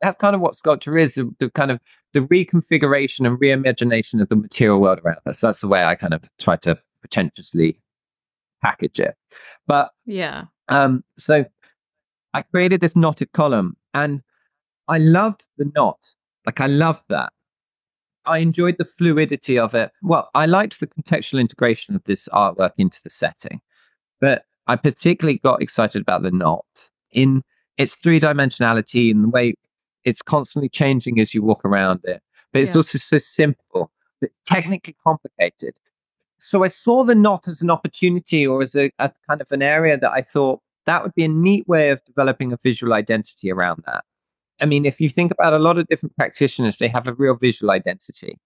That's kind of what sculpture is, the, the kind of the reconfiguration and reimagination of the material world around us. That's the way I kind of try to pretentiously package it. But yeah. Um, so I created this knotted column and I loved the knot. Like I loved that. I enjoyed the fluidity of it. Well, I liked the contextual integration of this artwork into the setting, but I particularly got excited about the knot in its three dimensionality and the way it's constantly changing as you walk around it. But it's yeah. also so simple, but technically complicated. So I saw the knot as an opportunity or as a as kind of an area that I thought that would be a neat way of developing a visual identity around that. I mean, if you think about a lot of different practitioners, they have a real visual identity.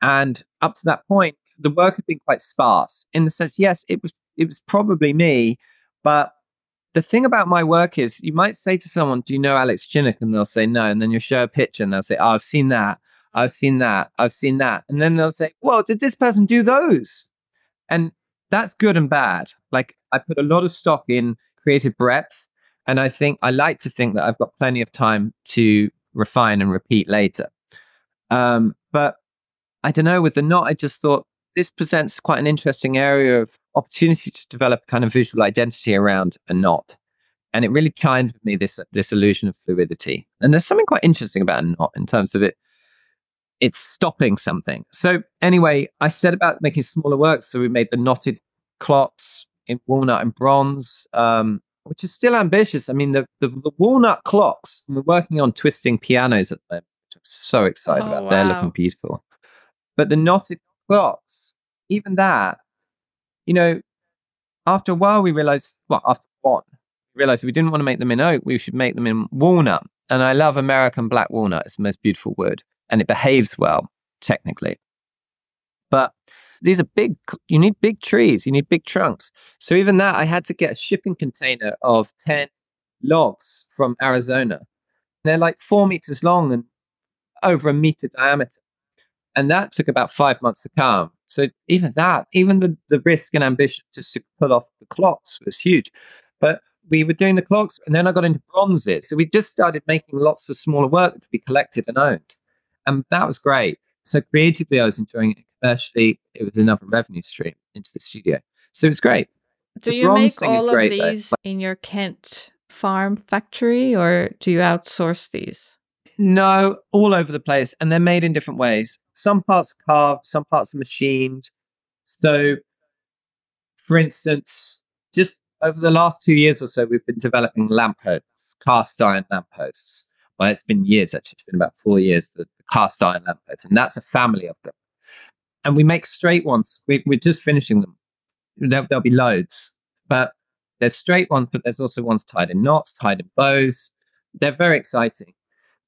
And up to that point, the work had been quite sparse in the sense, yes, it was it was probably me, but the thing about my work is you might say to someone, Do you know Alex Chinneck? And they'll say no. And then you'll show a picture and they'll say, Oh, I've seen that. I've seen that. I've seen that. And then they'll say, Well, did this person do those? And that's good and bad. Like I put a lot of stock in creative breadth. And I think I like to think that I've got plenty of time to refine and repeat later. Um, but I don't know, with the knot, I just thought this presents quite an interesting area of opportunity to develop kind of visual identity around a knot. And it really chimed with me this this illusion of fluidity. And there's something quite interesting about a knot in terms of it it's stopping something. So anyway, I set about making smaller works. So we made the knotted clocks, in walnut and bronze, um, which is still ambitious. I mean, the, the, the, walnut clocks, we're working on twisting pianos at the moment, which I'm so excited oh, about. Wow. They're looking beautiful. But the knotted clocks, even that, you know, after a while we realized, well, after one, we realized we didn't want to make them in oak, we should make them in walnut. And I love American black walnut. It's the most beautiful wood and it behaves well, technically. These are big, you need big trees, you need big trunks. So even that, I had to get a shipping container of 10 logs from Arizona. They're like four meters long and over a meter diameter. And that took about five months to come. So even that, even the, the risk and ambition just to pull off the clocks was huge. But we were doing the clocks and then I got into bronzes. So we just started making lots of smaller work to be collected and owned. And that was great. So creatively, I was enjoying it. Commercially, it was another revenue stream into the studio. So it was great. Do the you make all of these though. in your Kent farm factory or do you outsource these? No, all over the place. And they're made in different ways. Some parts are carved, some parts are machined. So, for instance, just over the last two years or so, we've been developing lampposts, cast iron lampposts. Well, it's been years actually. It's been about four years, the, the cast iron lampposts. And that's a family of them. And we make straight ones. We, are just finishing them. There, there'll be loads. But there's straight ones, but there's also ones tied in knots, tied in bows. They're very exciting.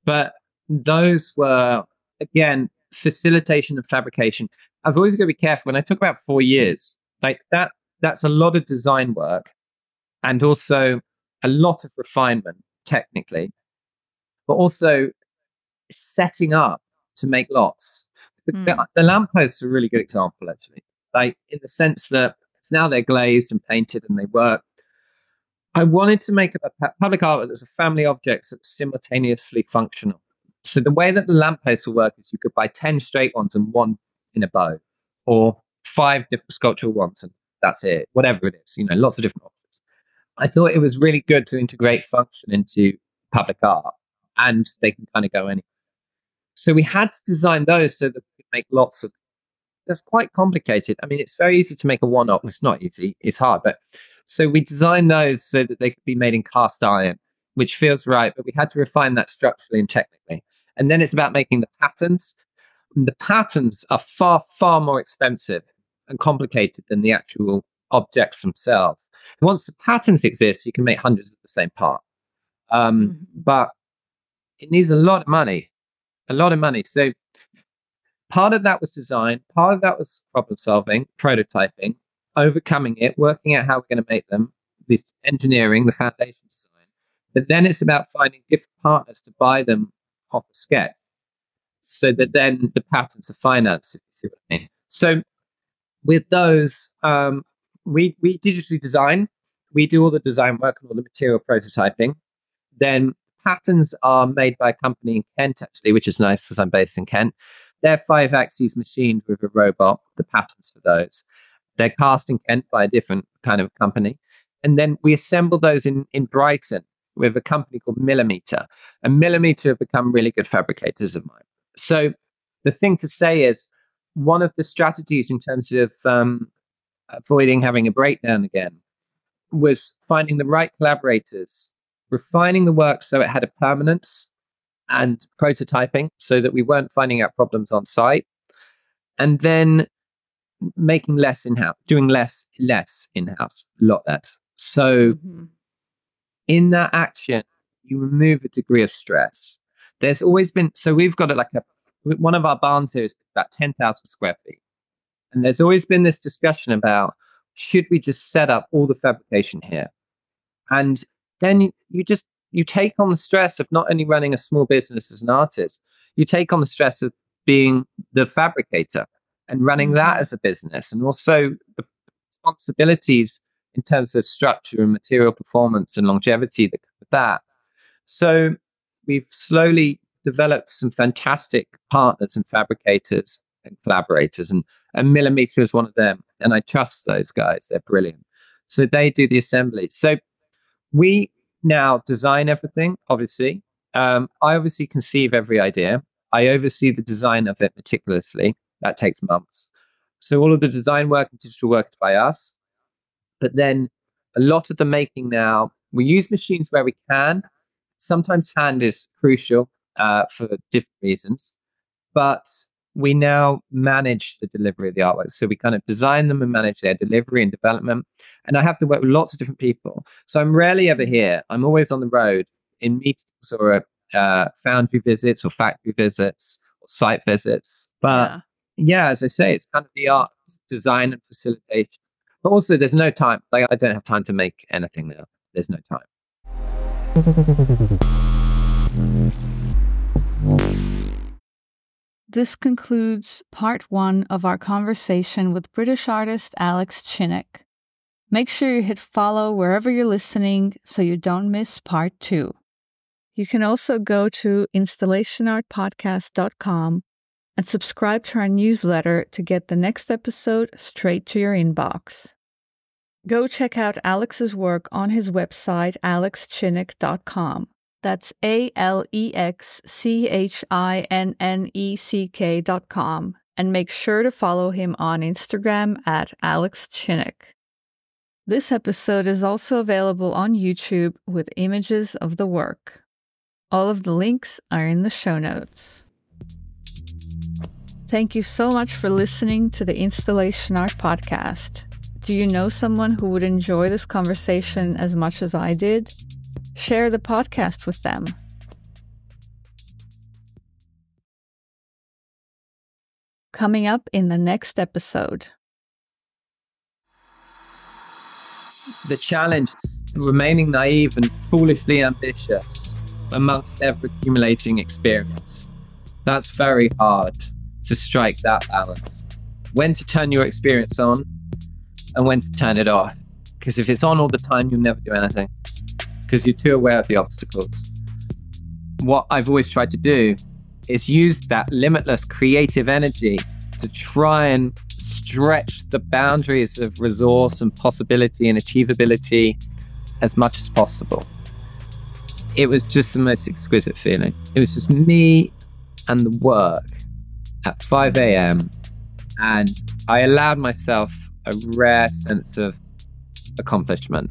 But those were, again, facilitation and fabrication. I've always got to be careful when I talk about four years, like that, that's a lot of design work and also a lot of refinement technically, but also setting up to make lots. The, mm. the, the lampposts are a really good example, actually, like in the sense that it's now they're glazed and painted and they work. I wanted to make a public art that was a family object that's simultaneously functional. So the way that the lampposts will work is you could buy 10 straight ones and one in a bow, or five different sculptural ones, and that's it, whatever it is, you know, lots of different options. I thought it was really good to integrate function into public art, and they can kind of go anywhere. So we had to design those so that we could make lots of. That's quite complicated. I mean, it's very easy to make a one off. It's not easy. It's hard, but so we designed those so that they could be made in cast iron, which feels right, but we had to refine that structurally and technically. And then it's about making the patterns. And the patterns are far, far more expensive and complicated than the actual objects themselves. Once the patterns exist, you can make hundreds of the same part. Um, mm-hmm. But it needs a lot of money, a lot of money. So part of that was design, part of that was problem solving, prototyping, overcoming it, working out how we're going to make them, the engineering, the foundation design. But then it's about finding different partners to buy them off a sketch so that then the patents are financed, if you see what I mean. So with those, um, we, we digitally design, we do all the design work and all the material prototyping. Then patterns are made by a company in Kent, actually, which is nice because I'm based in Kent. They're five axes machined with a robot, the patterns for those. They're cast in Kent by a different kind of company. And then we assemble those in, in Brighton with a company called Millimeter. And Millimeter have become really good fabricators of mine. So the thing to say is one of the strategies in terms of um, avoiding having a breakdown again was finding the right collaborators, refining the work so it had a permanence and prototyping so that we weren't finding out problems on site. And then making less in house, doing less, less in house, a lot less. So, mm-hmm. in that action, you remove a degree of stress. There's always been, so we've got it like a, one of our barns here is about 10,000 square feet. And there's always been this discussion about should we just set up all the fabrication here? And then you, you just, you take on the stress of not only running a small business as an artist, you take on the stress of being the fabricator and running that mm-hmm. as a business and also the responsibilities in terms of structure and material performance and longevity that come with that. So we've slowly developed some fantastic partners and fabricators and collaborators and, and Millimeter is one of them. And I trust those guys. They're brilliant. So they do the assembly. So we now design everything, obviously. Um, I obviously conceive every idea. I oversee the design of it meticulously. That takes months. So all of the design work and digital work is by us. But then a lot of the making now, we use machines where we can. Sometimes hand is crucial uh, for different reasons. But we now manage the delivery of the artworks. So we kind of design them and manage their delivery and development. And I have to work with lots of different people. So I'm rarely ever here. I'm always on the road in meetings or uh, foundry visits or factory visits or site visits. But yeah yeah, as I say, it's kind of the art design and facilitation. But also, there's no time. Like, I don't have time to make anything now. There's no time. This concludes part one of our conversation with British artist Alex Chinneck. Make sure you hit follow wherever you're listening so you don't miss part two. You can also go to installationartpodcast.com and subscribe to our newsletter to get the next episode straight to your inbox. Go check out Alex's work on his website, alexchinneck.com. That's A L E X C H I N N E C K dot com. And make sure to follow him on Instagram at Alex Chinneck. This episode is also available on YouTube with images of the work. All of the links are in the show notes. Thank you so much for listening to the Installation Art Podcast. Do you know someone who would enjoy this conversation as much as I did? Share the podcast with them. Coming up in the next episode. The challenge remaining naive and foolishly ambitious amongst ever accumulating experience. That's very hard to strike that balance. When to turn your experience on and when to turn it off. Because if it's on all the time, you'll never do anything because you're too aware of the obstacles. What I've always tried to do is use that limitless creative energy to try and stretch the boundaries of resource and possibility and achievability as much as possible. It was just the most exquisite feeling. It was just me and the work at 5 a.m. And I allowed myself a rare sense of accomplishment.